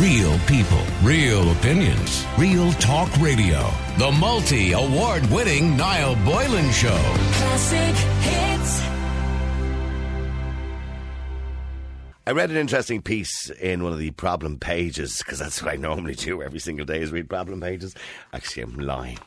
Real people, real opinions, real talk radio. The multi award winning Niall Boylan Show. Classic hits. I read an interesting piece in one of the problem pages because that's what I normally do every single day is read problem pages. Actually, I'm lying.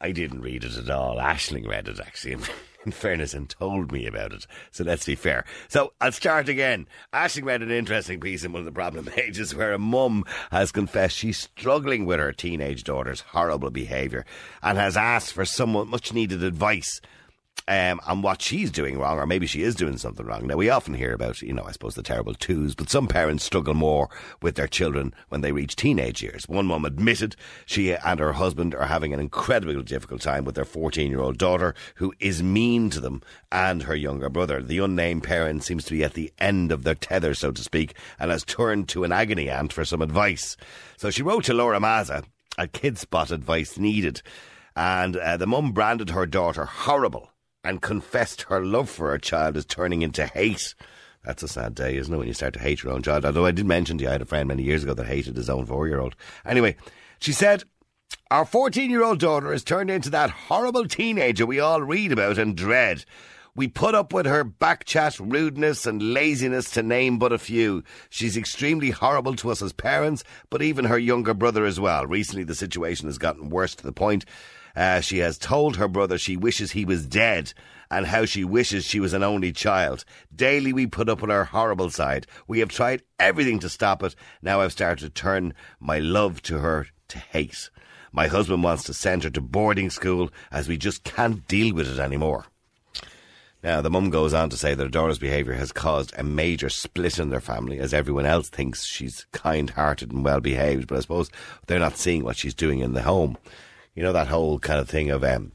I didn't read it at all. Ashling read it actually. In fairness, and told me about it. So let's be fair. So I'll start again. Ashling read an interesting piece in one of the problem pages where a mum has confessed she's struggling with her teenage daughter's horrible behaviour and has asked for some much needed advice um, on what she's doing wrong, or maybe she is doing something wrong. Now, we often hear about, you know, I suppose the terrible twos, but some parents struggle more with their children when they reach teenage years. One mum admitted she and her husband are having an incredibly difficult time with their 14 year old daughter, who is mean to them and her younger brother. The unnamed parent seems to be at the end of their tether, so to speak, and has turned to an agony aunt for some advice. So she wrote to Laura Mazza at Kidspot Advice Needed. And uh, the mum branded her daughter horrible and confessed her love for her child is turning into hate. That's a sad day, isn't it, when you start to hate your own child? Although I did mention to you, I had a friend many years ago that hated his own four year old. Anyway, she said, Our 14 year old daughter has turned into that horrible teenager we all read about and dread. We put up with her backchat, rudeness, and laziness to name but a few. She's extremely horrible to us as parents, but even her younger brother as well. Recently, the situation has gotten worse to the point uh, she has told her brother she wishes he was dead and how she wishes she was an only child. Daily we put up with her horrible side. We have tried everything to stop it. Now I've started to turn my love to her to hate. My husband wants to send her to boarding school as we just can't deal with it anymore. Now, the mum goes on to say that daughter's behaviour has caused a major split in their family, as everyone else thinks she's kind hearted and well behaved, but I suppose they're not seeing what she's doing in the home. You know, that whole kind of thing of um,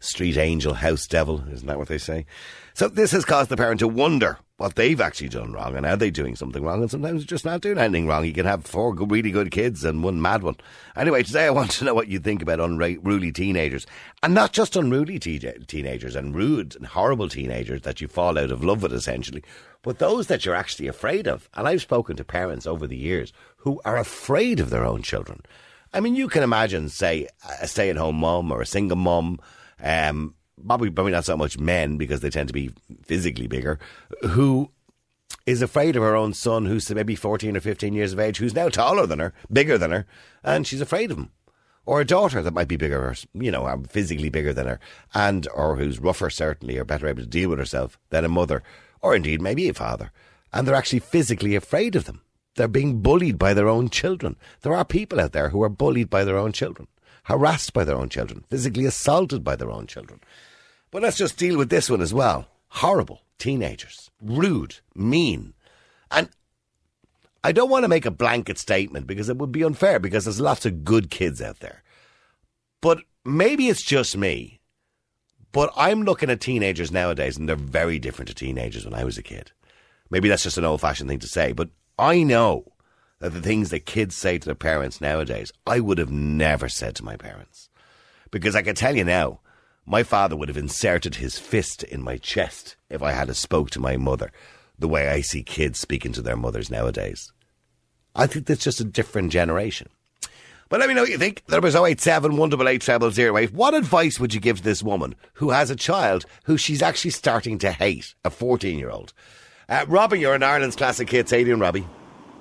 street angel, house devil, isn't that what they say? So this has caused the parent to wonder what they've actually done wrong and are they doing something wrong and sometimes just not doing anything wrong. You can have four good, really good kids and one mad one. Anyway, today I want to know what you think about unruly teenagers and not just unruly te- teenagers and rude and horrible teenagers that you fall out of love with essentially, but those that you're actually afraid of. And I've spoken to parents over the years who are afraid of their own children. I mean, you can imagine, say, a stay-at-home mum or a single mum, um, probably, probably not so much men because they tend to be physically bigger, who is afraid of her own son, who's maybe 14 or 15 years of age, who's now taller than her, bigger than her, and she's afraid of him. Or a daughter that might be bigger, or, you know, physically bigger than her, and, or who's rougher, certainly, or better able to deal with herself than a mother, or indeed maybe a father. And they're actually physically afraid of them. They're being bullied by their own children. There are people out there who are bullied by their own children, harassed by their own children, physically assaulted by their own children. But let's just deal with this one as well. Horrible teenagers, rude, mean. And I don't want to make a blanket statement because it would be unfair because there's lots of good kids out there. But maybe it's just me. But I'm looking at teenagers nowadays and they're very different to teenagers when I was a kid. Maybe that's just an old fashioned thing to say, but I know that the things that kids say to their parents nowadays, I would have never said to my parents. Because I can tell you now, my father would have inserted his fist in my chest if I had a spoke to my mother the way I see kids speaking to their mothers nowadays. I think that's just a different generation. But let me know what you think. There was 087 188 0008. What advice would you give this woman who has a child who she's actually starting to hate, a 14 year old? Uh, Robbie, you're in Ireland's classic hits. How you doing, Robbie?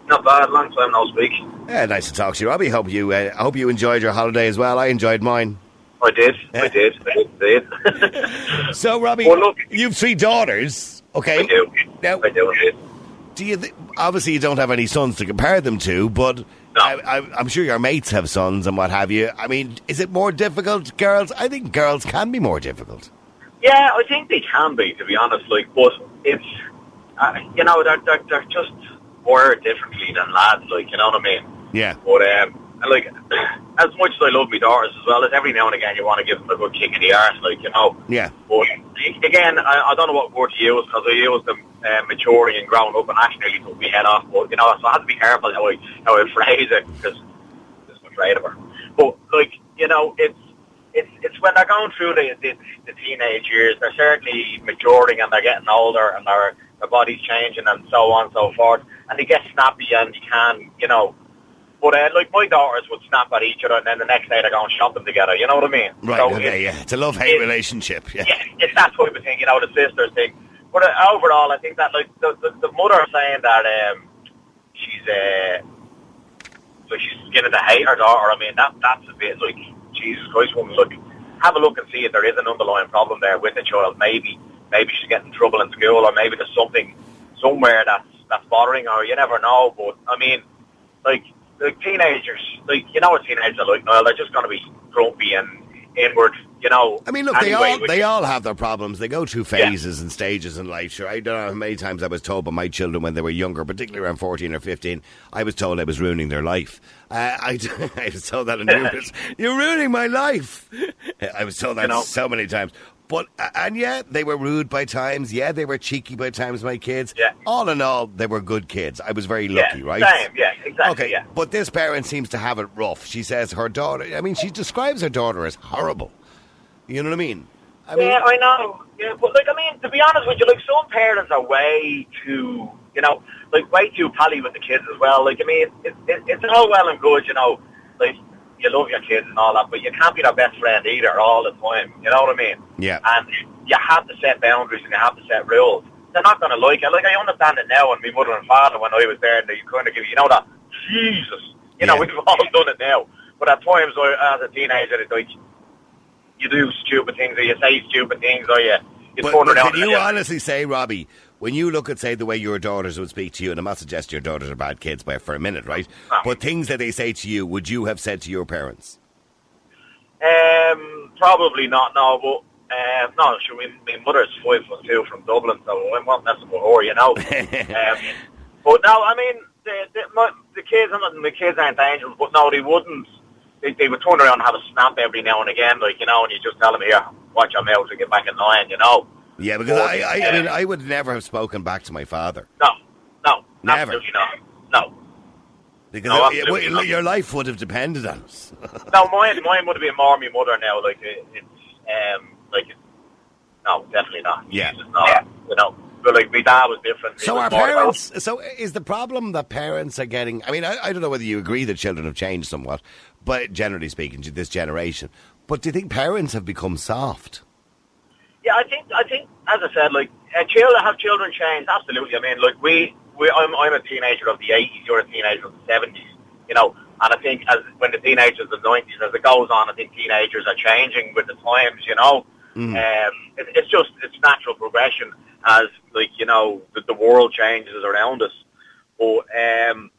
Not bad, long time no speak. Yeah, nice to talk to you, Robbie. Hope you, uh, hope you enjoyed your holiday as well. I enjoyed mine. I did, I did, I did. So, Robbie, Well, look- you've three daughters. Okay. I do, Now, I do indeed. do you th- obviously you don't have any sons to compare them to, but No. I, I, I'm sure your mates have sons and what have you. I mean, is it more difficult, girls? I think girls can be more difficult. Yeah, I think they can be, to be honest. Like, but it's uh, you know they're, they're they're just wired differently than lads. Like, you know what I mean? Yeah. But um, and, like as much as I love my daughters as well, as every now and again you want to give them a good kick in the arse, like you know. Yeah. But again, I, I don't know what word to use because I use them uh, maturing and growing up, and actually took my head off. But you know, so I have to be careful how I how I phrase it because I'm afraid of her. But like you know, it's it's it's when they're going through the, the the teenage years, they're certainly maturing and they're getting older and their their body's changing and so on and so forth. and they get snappy and you can, you know. But uh, like my daughters would snap at each other, and then the next day they're going shopping together. You know what I mean? Right, So okay, it- yeah. It's a love hate relationship. Yeah. yeah, it's that type of thing, you know, the sisters thing. But uh, overall, I think that like the, the, the mother saying that um, she's uh, so she's beginning to hate her daughter. I mean, that that's a bit like Jesus Christ, woman. Look, have a look and see if there is an underlying problem there with the child. Maybe maybe she's getting in trouble in school, or maybe there's something somewhere that's that's bothering her. You never know. But I mean, like like teenagers, like you know what teenagers are like. Noel, they're just going to be grumpy and inward. You know. I mean, look, they all they all have their problems. They go through phases and stages in life. Sure, I don't know how many times I was told by my children when they were younger, particularly around fourteen or fifteen, I was told I was ruining their life. Uh, I, I was told that in numerous. You're ruining my life. I was told that You know. so many times. But and yeah, they were rude by times. Yeah, they were cheeky by times. My kids. Yeah. All in all, they were good kids. I was very Yeah, lucky, right? Same, yeah, exactly. Okay, yeah. but this parent seems to have it rough. She says her daughter. I mean, she describes her daughter as horrible. You know what I mean? I mean, yeah, I know. Yeah, but like, I mean, to be honest with you, like some parents are way too, you know, like way too pally with the kids as well. Like, I mean, it, it, it's all well and good, you know, like you love your kids and all that, but you can't be their best friend either all the time. You know what I mean? Yeah. And you have to set boundaries and you have to set rules. They're not going to like it. Like I understand it now, and my mother and father when I was there, and they kind of give you, you know, that Jesus, you know, Yeah. we've all done it now. But at times, as a teenager, it's like you do stupid things, or you say stupid things, or you you But, but around. can you honestly say, Robbie, when you look at, say, the way your daughters would speak to you, and I'm not suggesting your daughters are bad kids by for a minute, right? No. But things that they say to you, would you have said to your parents? Um, probably not. No, but um, no. Sure, my, my mother's five foot two from Dublin, so I'm not messing with her, you know. um, but no, I mean the the, my, the kids. I'm not, the kids aren't angels, but no, they wouldn't. They, they would turn around and have a snap every now and again, like you know, and you just tell them here, watch your mouth and get back in line, you know. Yeah, because I, I, I mean, I would never have spoken back to my father. No, no, Never. absolutely not. No. Because No, it- absolutely it- not. your life would have depended on us. No, mine, mine would have been more my mother now. Like it, it's, um, like it, no, definitely not. Yeah. Jesus, no, you know. But like my dad was different. He So was our more about- parents. So is the problem that parents are getting? I mean, I, I don't know whether you agree that children have changed somewhat, but generally speaking, this generation. But do you think parents have become soft? Yeah, I think I think as I said, like uh, children have children changed. Absolutely. I mean, like we, we I'm I'm a teenager of the '80s. You're a teenager of the '70s. You know, and I think as when the teenagers of the '90s, as it goes on, I think teenagers are changing with the times. You know, um, it, it's just it's natural progression as like you know the, the world changes around us. But um,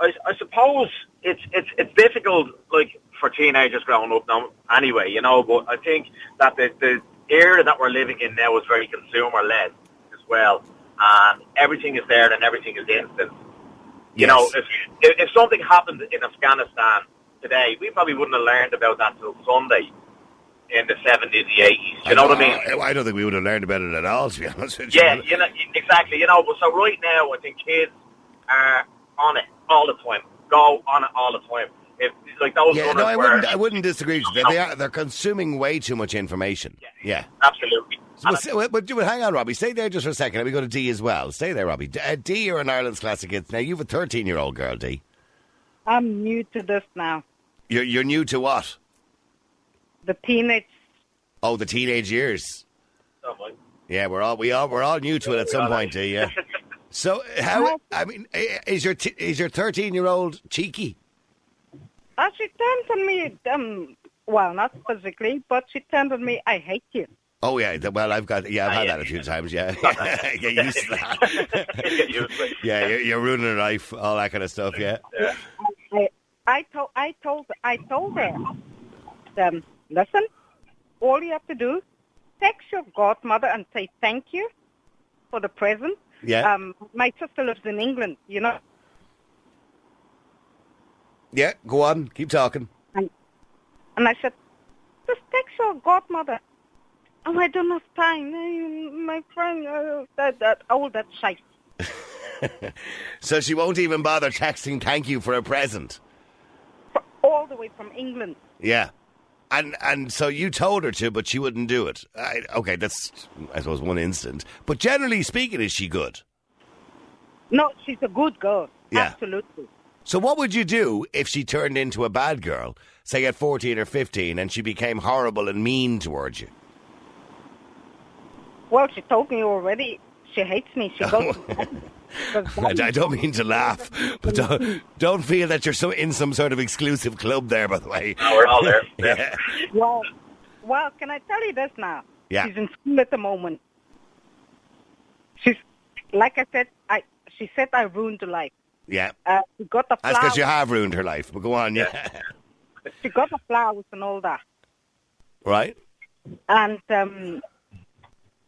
I, I suppose it's it's it's difficult, like for teenagers growing up now. Anyway, you know, but I think that the the era that we're living in now is very consumer led as well, and everything is there and everything is instant. You Yes. know, if, if something happened in Afghanistan today, we probably wouldn't have learned about that till Sunday in the seventies, the eighties. You know what I mean? I, I don't think we would have learned about it at all, to be honest with you. Yeah, you know, exactly. You know, but so right now, I think kids are on it all the time. Go on it all the time. If like those Yeah, no, I were- wouldn't. I wouldn't disagree. with you. They, they are. They're consuming way too much information. Yeah. absolutely. So, but hang on, Robbie. Stay there just for a second. Let me go to D as well. Stay there, Robbie. D, uh, D you're an Ireland's classic hits. Now you've a 13 year old girl, D. I'm new to this now. You're you're new to what? The teenage. Oh, the teenage years. Oh. Yeah, we're all we all we're all new to it at some point, D. Yeah. So how? I mean, is your t- is your 13 year old cheeky? Uh, she turned on me, um, well, not physically, but she turned on me, I hate you. Oh yeah. Well, I've got yeah, I've had that a few times. Yeah, get used to that. Get used to it. yeah, you're, you're ruining her life, all that kind of stuff. Yeah. I, I, told, I, told, I told her, um, listen, all you have to do, text your godmother and say thank you for the present. Yeah. Um, my sister lives in England, you know, Yeah. Go on. Keep talking. and, and I said, just text your godmother. Oh, I don't have time. My friend, uh, that, that, all that shite. So she won't even bother texting thank you for a present. All the way from England. Yeah. And and so you told her to, but she wouldn't do it. I, okay, that's I suppose one instant. But generally speaking, is she good? No, she's a good girl. Yeah. Absolutely. So what would you do if she turned into a bad girl, say at 14 or 15, and she became horrible and mean towards you? Well, she told me already. She hates me. She goes. I, I don't mean to laugh, but don't, don't feel that you're so in some sort of exclusive club there, by the way. No, we're all there. Yeah. Well, well, can I tell you this now? Yeah. She's in school at the moment. She's, like I said, I. She said I ruined her life. Yeah. Uh, she got the That's flowers. because you have ruined her life. But go on, yeah. She got the flowers and all that. right? And um,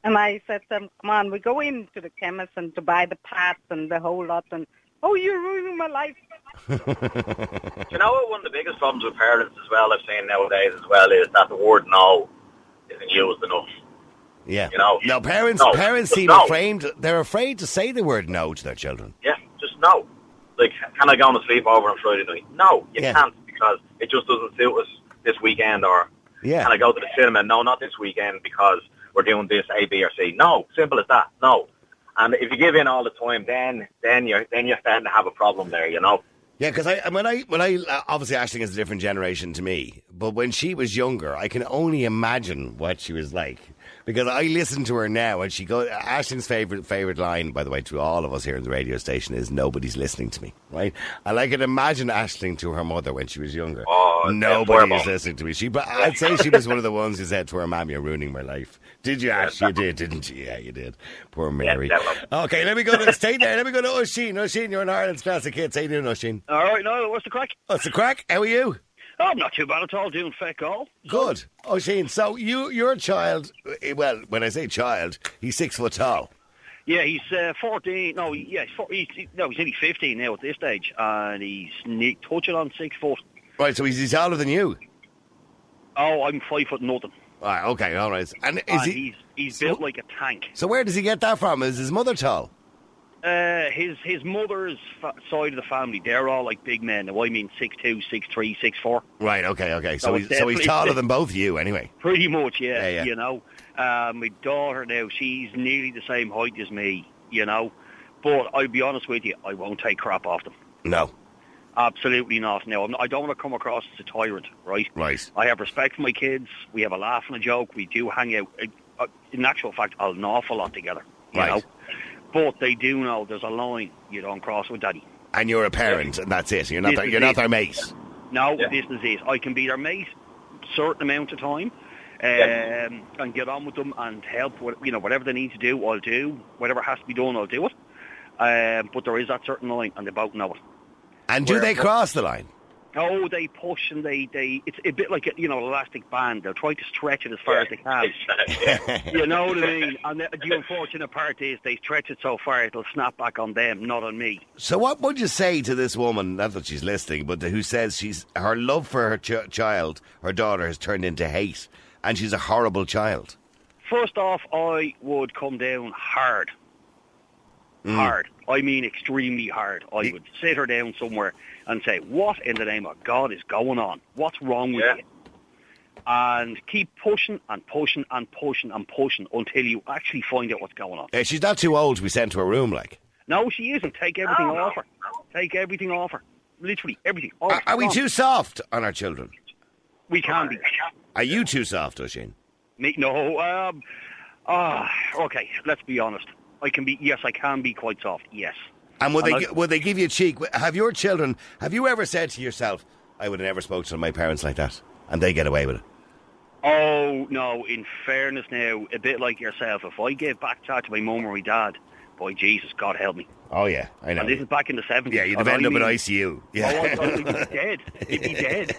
and I said, um, come on, we go into the chemist and to buy the pads and the whole lot. And oh, you're ruining my life. You know what one of the biggest problems with parents as well, I've seen nowadays as well, is that the word no isn't used enough. Yeah. You know. No, parents No. parents seem no. afraid. They're afraid to say the word no to their children. Yeah, just no. Like, can I go on a sleepover on Friday night? No, you Yeah. can't because it just doesn't suit us this weekend. Or Yeah. can I go to the cinema? No, not this weekend because we're doing this A, B, or C. No, simple as that. No. And if you give in all the time, then then you're then you're starting to have a problem there. You know. Yeah, because I when I when I uh, obviously Ashling is a different generation to me, but when she was younger, I can only imagine what she was like. Because I listen to her now, and she goes. Ashling's favorite favorite line, by the way, to all of us here in the radio station, is "Nobody's listening to me." Right? And I can imagine Ashling to her mother when she was younger. Oh, Nobody is listening to me. She, but I'd say she was one of the ones who said to her mum, "You're ruining my life." Did you, Ash? You did, didn't you? Yeah, you did. Poor Mary. definitely. okay, let me go. To, stay there. Let me go to Oisin. Oisin, you're in Ireland's classic hits. How you doing, Oisin? All right, now what's the crack? What's the crack? How are you? Oh, I'm not too bad at all. Doing feck all. Good. Oh, Shane, so you, your child, eh, well, when I say child, he's six foot tall. Yeah, he's uh, 14. No, yeah, he's, four, he's no, he's only 15 now at this stage, and he's ne- touching on six foot. Right, so he's, he's taller than you. Oh, I'm five foot nothing. Right, okay, all right. And is and he, he's he's so- built like a tank. so where does he get that from? Is his mother tall? Uh, his his mother's fa- side of the family, they're all like big men. Now, I mean six two, six three, six four. Right, okay, okay. So, No, he's, so he's taller than both of you, anyway. Pretty much, yeah. Yeah, yeah. You know, uh, my daughter now, she's nearly the same height as me. You know, but I'll be honest with you, I won't take crap off them. No. Absolutely not. Now, I'm not, I don't want to come across as a tyrant, right? Right. I have respect for my kids. We have a laugh and a joke. We do hang out. Uh, uh, in actual fact, an awful lot together. You Right. know, but they do know there's a line you don't cross with daddy. And you're a parent, and that's it. You're not, their, you're not their mate. No, Yeah. this is it. I can be their mate, certain amount of time, um, Yeah. and get on with them and help. With, you know, whatever they need to do, I'll do. Whatever has to be done, I'll do it. Um, but there is that certain line, and they both know it. And do Where- they cross the line? Oh, they push and they, they it's a bit like a, you know elastic band. They'll try to stretch it as far as they can. yeah. You know what I mean? And the, the unfortunate part is they stretch it so far it'll snap back on them, not on me. So what would you say to this woman, not that she's listening, but who says she's her love for her ch- child, her daughter, has turned into hate, and she's a horrible child? First off, I would come down hard. Hard. I mean extremely hard. I Ye- would sit her down somewhere and say, what in the name of God is going on? What's wrong with Yeah. you? And keep pushing and pushing and pushing and pushing until you actually find out what's going on. Uh, she's not too old to be sent to a room, like. No, she isn't. Take everything No, no, off her. Take everything off her. Literally everything. All Are, are we too soft on our children? We can be. Are you too soft, Oisin? Me, no. Um, ah, okay. Let's be honest. I can be. Yes, I can be quite soft. Yes. And would And they I- would they give you a cheek? Have your children? Have you ever said to yourself, "I would have never spoken to my parents like that," and they get away with it? Oh no. In fairness, now a bit like yourself. If I gave back chat to my mum or my dad, boy Jesus, God help me. Oh yeah, I know. And this is back in the seventies. Yeah, you'd have ended up in ICU. Oh, Yeah. I'd, I'd be dead. He'd be dead.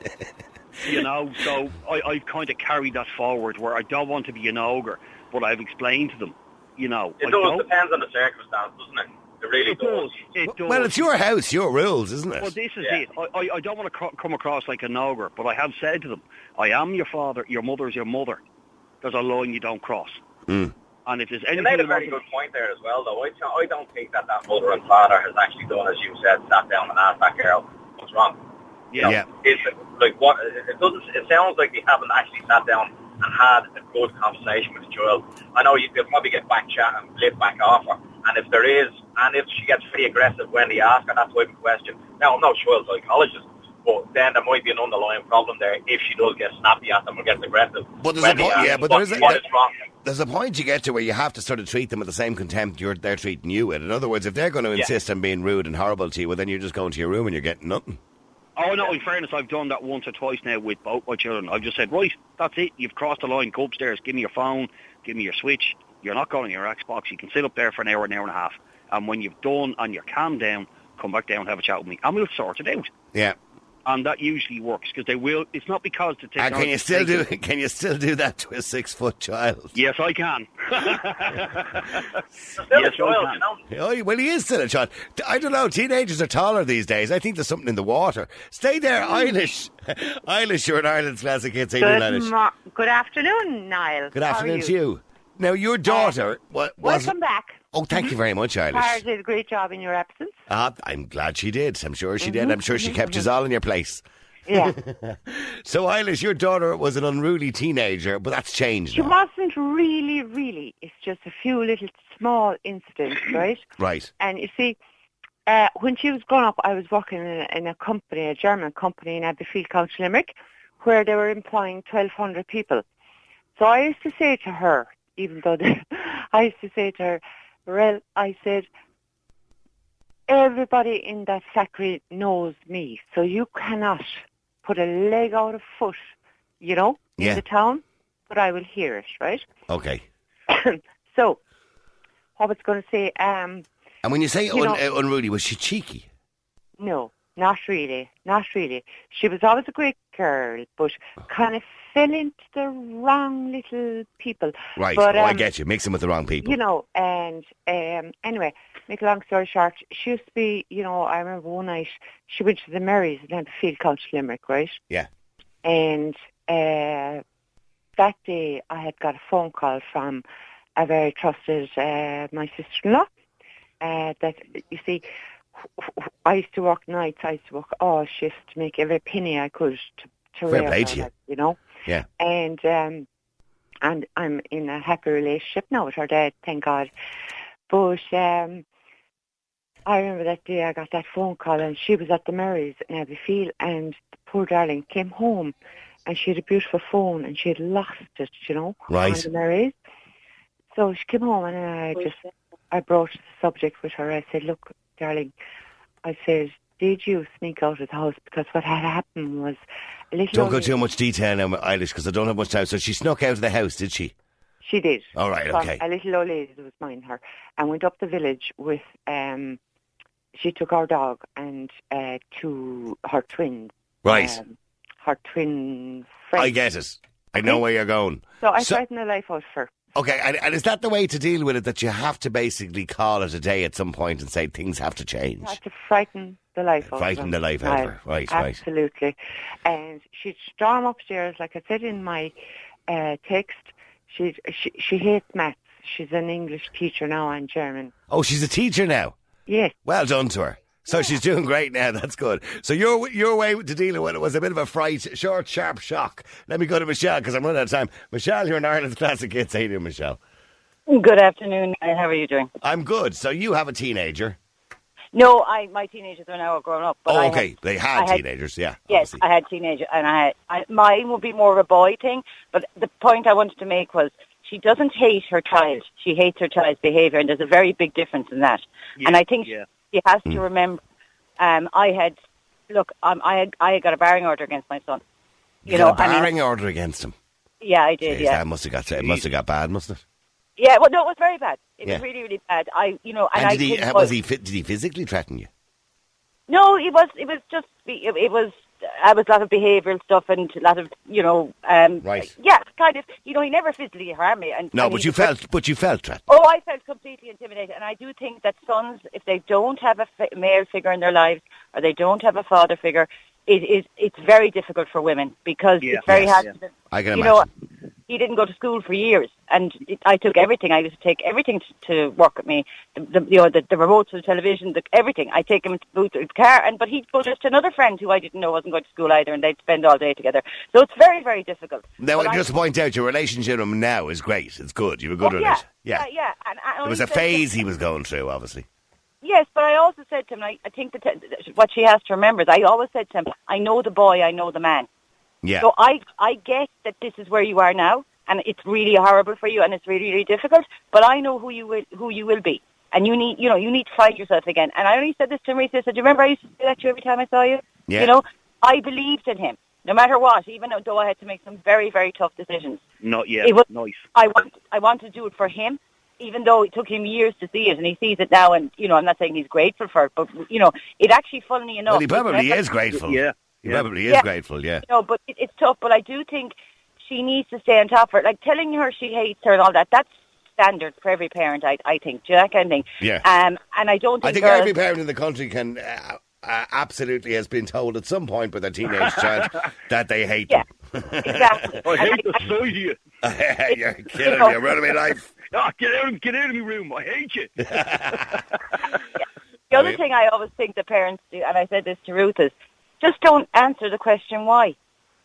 You know, so I, I've kind of carried that forward where I don't want to be an ogre, but I've explained to them, you know, It I does don't. depends on the circumstance, doesn't it? It really It does. does. It does. well, it's your house, your rules, isn't it? Well, this is Yeah. it. I, I, I don't want to cro- come across like an ogre, but I have said to them, I am your father, your mother's your mother. There's a line you don't cross. Mm. And if there's You anything... made a very good point there as well, though. I, I don't think that that mother and father has actually done, as you said, sat down and asked that girl what's wrong. to- yeah. Yeah. It's like what it doesn't. It sounds like they haven't actually sat down and had a good conversation with child. I know you, they'll probably get back chat and flip back off her, and if there is and if she gets pretty aggressive when they ask her that type of question, now I'm not a psychologist, but then there might be an underlying problem there if she does get snappy at them or gets aggressive. But there's a point- yeah, but there is a- what is wrong. There's a point you get to where you have to sort of treat them with the same contempt you're they're treating you with. In other words, if they're going to Yeah. insist on being rude and horrible to you, well, then you're just going to your room and you're getting nothing. Oh no! In fairness, I've done that once or twice now with both my children. I've just said, right, that's it. You've crossed the line. Go upstairs. Give me your phone. Give me your switch. You're not going on your Xbox. You can sit up there for an hour, an hour and a half. And when you've done and you're calmed down, come back down, and have a chat with me, and we'll sort it out. Yeah. And that usually works because they will. It's not because the And technology. can you still do? Can you still do that to a six foot child? Yes, I can. Still Yes, a child, I you know. Oh, well, he is still a child. I don't know. Teenagers are taller these days. I think there's something in the water. Stay there, hmm. Eilish. Eilish, you're an Ireland's classic hits. How you doing, Good, Eilish? mo- good afternoon, Niall. Good afternoon you? to you. Now, your uh, daughter what, was. Welcome back. Oh, thank you very much, Eilish. did a great job in your absence. Ah, I'm glad she did. I'm sure she did. Mm-hmm. I'm sure she kept us all in your place. Yeah. So, Eilish, your daughter was an unruly teenager, but that's changed she now. wasn't really, really. It's just a few little small incidents, right? Right. And you see, uh, when she was growing up, I was working in a, in a company, a German company in Abbeyfeale, County Limerick, where they were employing 1,200 people. So I used to say to her, even though I used to say to her, well, I said, everybody in that factory knows me, so you cannot put a leg out of foot, you know, in the town, but I will hear it, right? Okay. so, what was going to say? Um, And when you say You un- know- uh, unruly, was she cheeky? No, not really, not really. She was always a great girl, but kind of fell into the wrong little people. Right. But, oh, I um, get you. Mixing with the wrong people. You know, and um, anyway, make a long story short, she used to be, you know, I remember one night she went to the Marys in Abbeyfeale, County Limerick, right? Yeah. And uh, that day I had got a phone call from a very trusted, uh, my sister-in-law, uh, that, you see, I used to work nights, I used to work all shifts to make every penny I could to, to Fair rear play to you. like, you know. Yeah. And um, and I'm in a happy relationship now with her dad, thank God. But um, I remember that day I got that phone call and she was at the Marys in Abbeyfeale and the poor darling came home and she had a beautiful phone and she had lost it, you know, Right. on the Marys. So she came home and I just, I broached the subject with her. I said, look, darling, I said, did you sneak out of the house? Because what had happened was a little... Don't go too much detail now, Eilish, because I don't have much time. So she snuck out of the house, did she? She did. All right, From okay. A little old lady that was mine her, and went up the village with. Um, she took our dog and uh, to her twins. Right. Um, her twin friend. I get it. I know where you're going. so I so- frightened the life out of her. Okay, and, and is that the way to deal with it? That you have to basically call it a day at some point and say things have to change. Had to frighten the life out Frighten of the life out of Right. her. Right, right. Absolutely. And she'd storm upstairs, like I said in my uh, text. She she she hates maths. She's an English teacher now and German. Oh, she's a teacher now. Yes. Well done to her. So she's doing great now. That's good. So your your way to dealing with it was a bit of a fright, short, sharp shock. Let me go to Michelle because I'm running out of time. Michelle, you're in Ireland's classic hits. How you doing, Michelle? Good afternoon. How are you doing? I'm good. So you have a teenager. No, I my teenagers are now grown up. But oh, okay. Had, they had, had- teenagers. Yeah. yes, obviously. I had teenagers, and I had I, mine would be more of a boy thing. But the point I wanted to make was she doesn't hate her child. She hates her child's behaviour, and there's a very big difference in that. and I think yeah. She has Hmm. to remember. Um, I had look. Um, I had I had got a barring order against my son. You, You got know, a I mean, barring order against him. yeah, I did. Jeez, yeah, That must have got it must have got bad, mustn't it? yeah. Well, no, it was very bad. It Yeah. was really, really bad. I, you know, and, And I did he couldn't- was he did he physically threaten you? No, it was it was just it, it was I was a lot of behavioural stuff and a lot of you know um Right. yeah kind of you know he never physically harmed me and No, and but you felt but you felt threatened. oh I felt completely intimidated and I do think that sons if they don't have a fi- male figure in their lives or they don't have a father figure it is it's very difficult for women because Yeah. it's very Yes. hard Yeah. to, I can you imagine. know he didn't go to school for years, and I took everything. I used to take everything to, to work with me. The, the you know the, the remote to the television, the, everything. I take him to boot the car, and but he'd go just to another friend who I didn't know wasn't going to school either, and they'd spend all day together. So it's very very difficult. Now, But I- just to point out, your relationship with him now is great. It's good. You were good Oh, yeah, relation. yeah, yeah. And I There was a phase he was going through, obviously. Yes, but I also said to him, I, I think that what she has to remember is I always said to him, I know the boy, I know the man. Yeah. So I, I get that this is where you are now, and it's really horrible for you, and it's really, really difficult. But I know who you will, who you will be, and you need, you know, you need to find yourself again. And I only said this to Maurice. I said, "Do you remember I used to say that to you every time I saw you? Yeah. You know, I believed in him, no matter what, even though I had to make some very, very tough decisions. Not yet. It was- nice. I want, I want to do it for him, even though it took him years to see it, and he sees it now. And you know, I'm not saying he's grateful for it, but you know, it actually, funnily enough, Well, he probably is grateful. Yeah. He yeah. probably is Yeah. grateful, yeah. you know, but it, it's tough. But I do think she needs to stay on top of her. Like telling her she hates her and all that. That's standard for every parent. I, I think. Do you know that kind of thing? Yeah. Um, and I don't think. I think girls, every parent in the country can uh, uh, absolutely has been told at some point by their teenage child that they hate Yeah. them. exactly. I And hate the I- sight of you. You're killing me. I'm running my life. Ah, get out, of- get out of my room. I hate you. the other mean- thing I always think the parents do, and I said this to Ruth, is just don't answer the question why.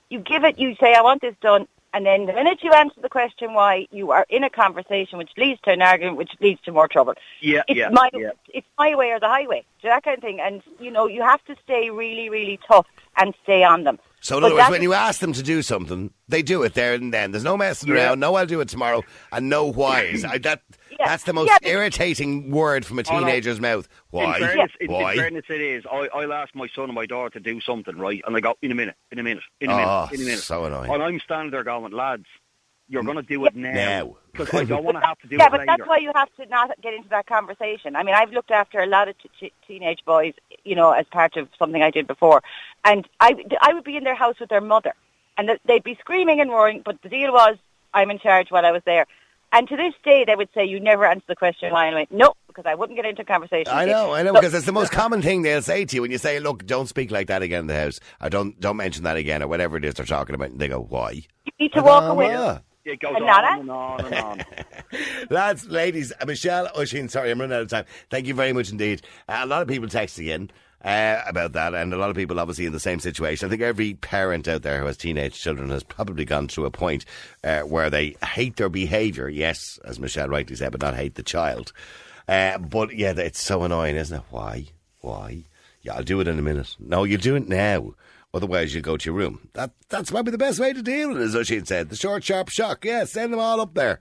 You give it. You say, "I want this done." And then the minute you answer the question why, you are in a conversation which leads to an argument, which leads to more trouble. Yeah, it's yeah, my yeah. it's my way or the highway, so that kind of thing. And you know, you have to stay really, really tough and stay on them. So in But other words, when you ask them to do something, they do it there and then. There's no messing Yeah. around. No, I'll do it tomorrow, and no whys. I, that Yeah. that's the most Yeah, irritating word from a teenager's mouth. Why? In fairness, in, in fairness it is. I, I'll ask my son and my daughter to do something, right? And I go, in a minute, in a minute, in a Oh, minute, ah, in a minute. so annoying. And I'm standing there going, lads, you're going to do it now. Now. Because I don't want to have to do yeah, it Yeah, but later. that's why you have to not get into that conversation. I mean, I've looked after a lot of t- t- teenage boys, you know, as part of something I did before, and I, I would be in their house with their mother, and they'd be screaming and roaring, but the deal was I'm in charge while I was there. And to this day, they would say, "You never answer the question why." And I went, "No," because I wouldn't get into a conversation. I know, I know, So- because it's the most common thing they'll say to you when you say, "Look, don't speak like that again in the house," or "Don't don't mention that again," or whatever it is they're talking about. And they go, "Why?" you need to walk Ah, away. well. It goes And on Nana? and on and on. Lads, ladies, uh, Michelle Oisin, sorry, I'm running out of time. Thank you very much indeed. Uh, a lot of people texting in uh, about that, and a lot of people obviously in the same situation. I think every parent out there who has teenage children has probably gone through a point uh, where they hate their behaviour. Yes, as Michelle rightly said, but not hate the child. Uh, but yeah, it's so annoying, isn't it? Why? Why? Yeah, I'll do it in a minute. No, you do it now. Otherwise, you go to your room. That That's probably the best way to deal with it, as Oisin said. The short, sharp shock. Yeah, send them all up there.